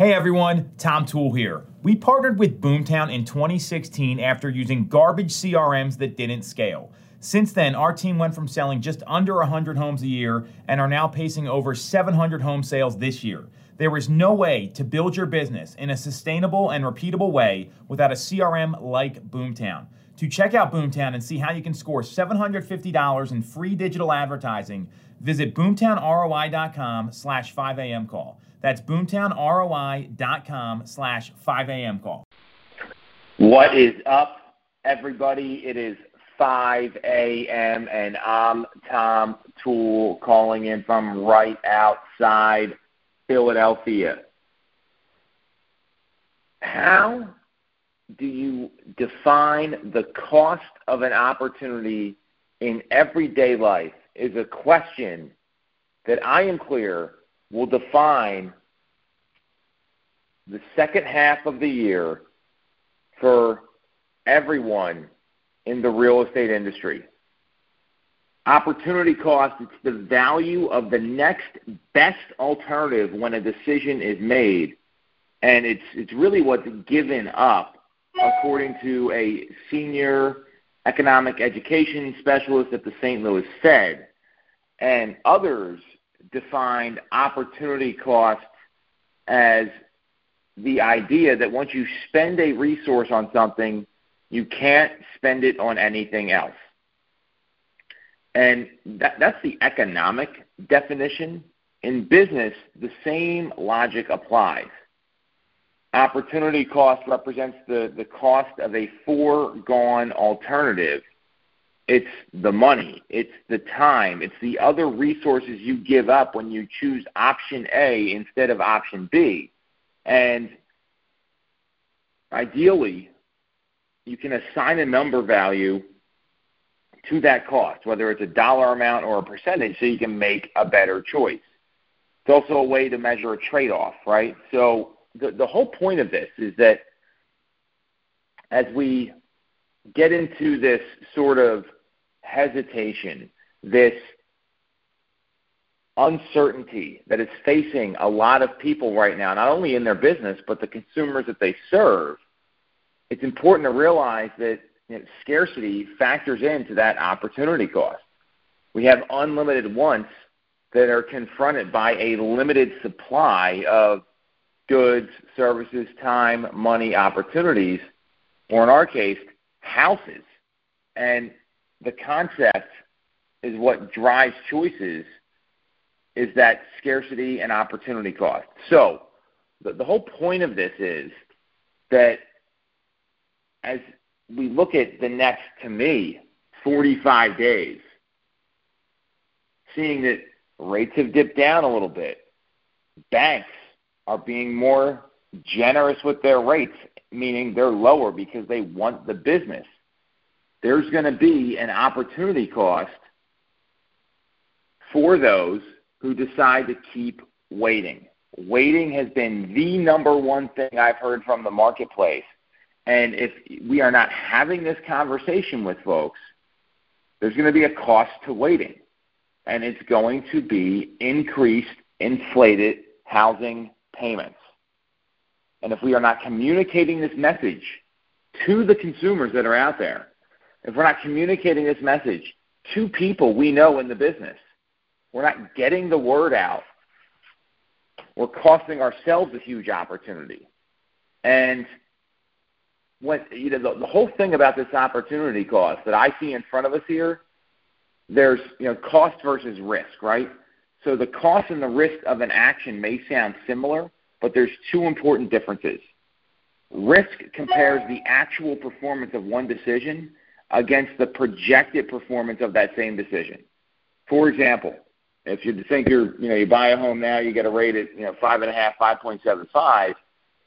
Hey everyone, Tom Toole here. We partnered with Boomtown in 2016 after using garbage CRMs that didn't scale. Since then, our team went from selling just under 100 homes a year and are now pacing over 700 home sales this year. There is no way to build your business in a sustainable and repeatable way without a CRM like Boomtown. To check out Boomtown and see how you can score $750 in free digital advertising, visit boomtownroi.com slash 5am call. That's boomtownroi.com slash 5am call. What is up, everybody? It is 5 a.m. and I'm Tom Toole calling in from right outside Philadelphia. How do you define the cost of an opportunity in everyday life is a question that I am clear will define the second half of the year for everyone in the real estate industry. Opportunity cost, it's the value of the next best alternative when a decision is made. And it's, it's really what's given up, according to a senior economic education specialist at the St. Louis Fed. And others defined opportunity cost as the idea that once you spend a resource on something, you can't spend it on anything else. And that, that's the economic definition. In business, the same logic applies. Opportunity cost represents the, the cost of a foregone alternative it's the money, it's the time, it's the other resources you give up when you choose option A instead of option B. And ideally, you can assign a number value to that cost, whether it's a dollar amount or a percentage, so you can make a better choice. It's also a way to measure a trade off, right? So the, the whole point of this is that as we get into this sort of hesitation, this uncertainty that is facing a lot of people right now, not only in their business, but the consumers that they serve, it's important to realize that you know, scarcity factors into that opportunity cost. We have unlimited wants that are confronted by a limited supply of goods, services, time, money, opportunities, or in our case, houses. And the concept is what drives choices is that scarcity and opportunity cost. So the, the whole point of this is that as we look at the next, to me, 45 days, seeing that rates have dipped down a little bit, banks are being more generous with their rates, meaning they're lower because they want the business there's going to be an opportunity cost for those who decide to keep waiting. Waiting has been the number one thing I've heard from the marketplace. And if we are not having this conversation with folks, there's going to be a cost to waiting. And it's going to be increased, inflated housing payments. And if we are not communicating this message to the consumers that are out there, if we're not communicating this message to people we know in the business, we're not getting the word out, we're costing ourselves a huge opportunity. And when you know the, the whole thing about this opportunity cost that I see in front of us here, there's you know cost versus risk, right? So the cost and the risk of an action may sound similar, but there's two important differences. Risk compares the actual performance of one decision against the projected performance of that same decision. For example, if you think you're, you know, you buy a home now, you get a rate at, you know, five and a half, five point seven five,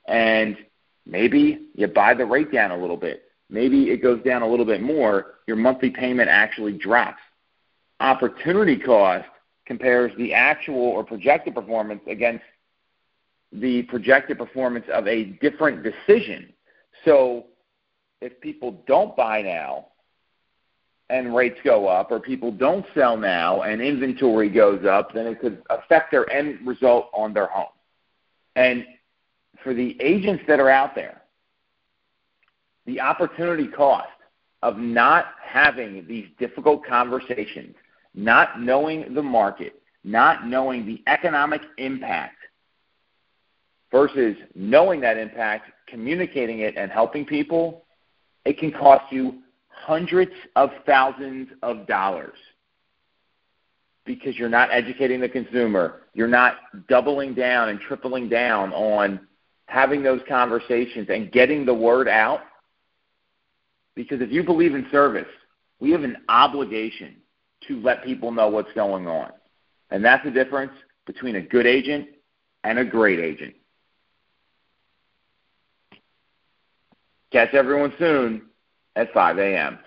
and maybe you buy the rate down a little bit. Maybe it goes down a little bit more. Your monthly payment actually drops. Opportunity cost compares the actual or projected performance against the projected performance of a different decision. So if people don't buy now, and rates go up or people don't sell now and inventory goes up, then it could affect their end result on their home. And for the agents that are out there, the opportunity cost of not having these difficult conversations, not knowing the market, not knowing the economic impact versus knowing that impact, communicating it, and helping people, it can cost you hundreds of thousands of dollars because you're not educating the consumer. You're not doubling down and tripling down on having those conversations and getting the word out. Because if you believe in service, we have an obligation to let people know what's going on. And that's the difference between a good agent and a great agent. Catch everyone soon at 5 a.m.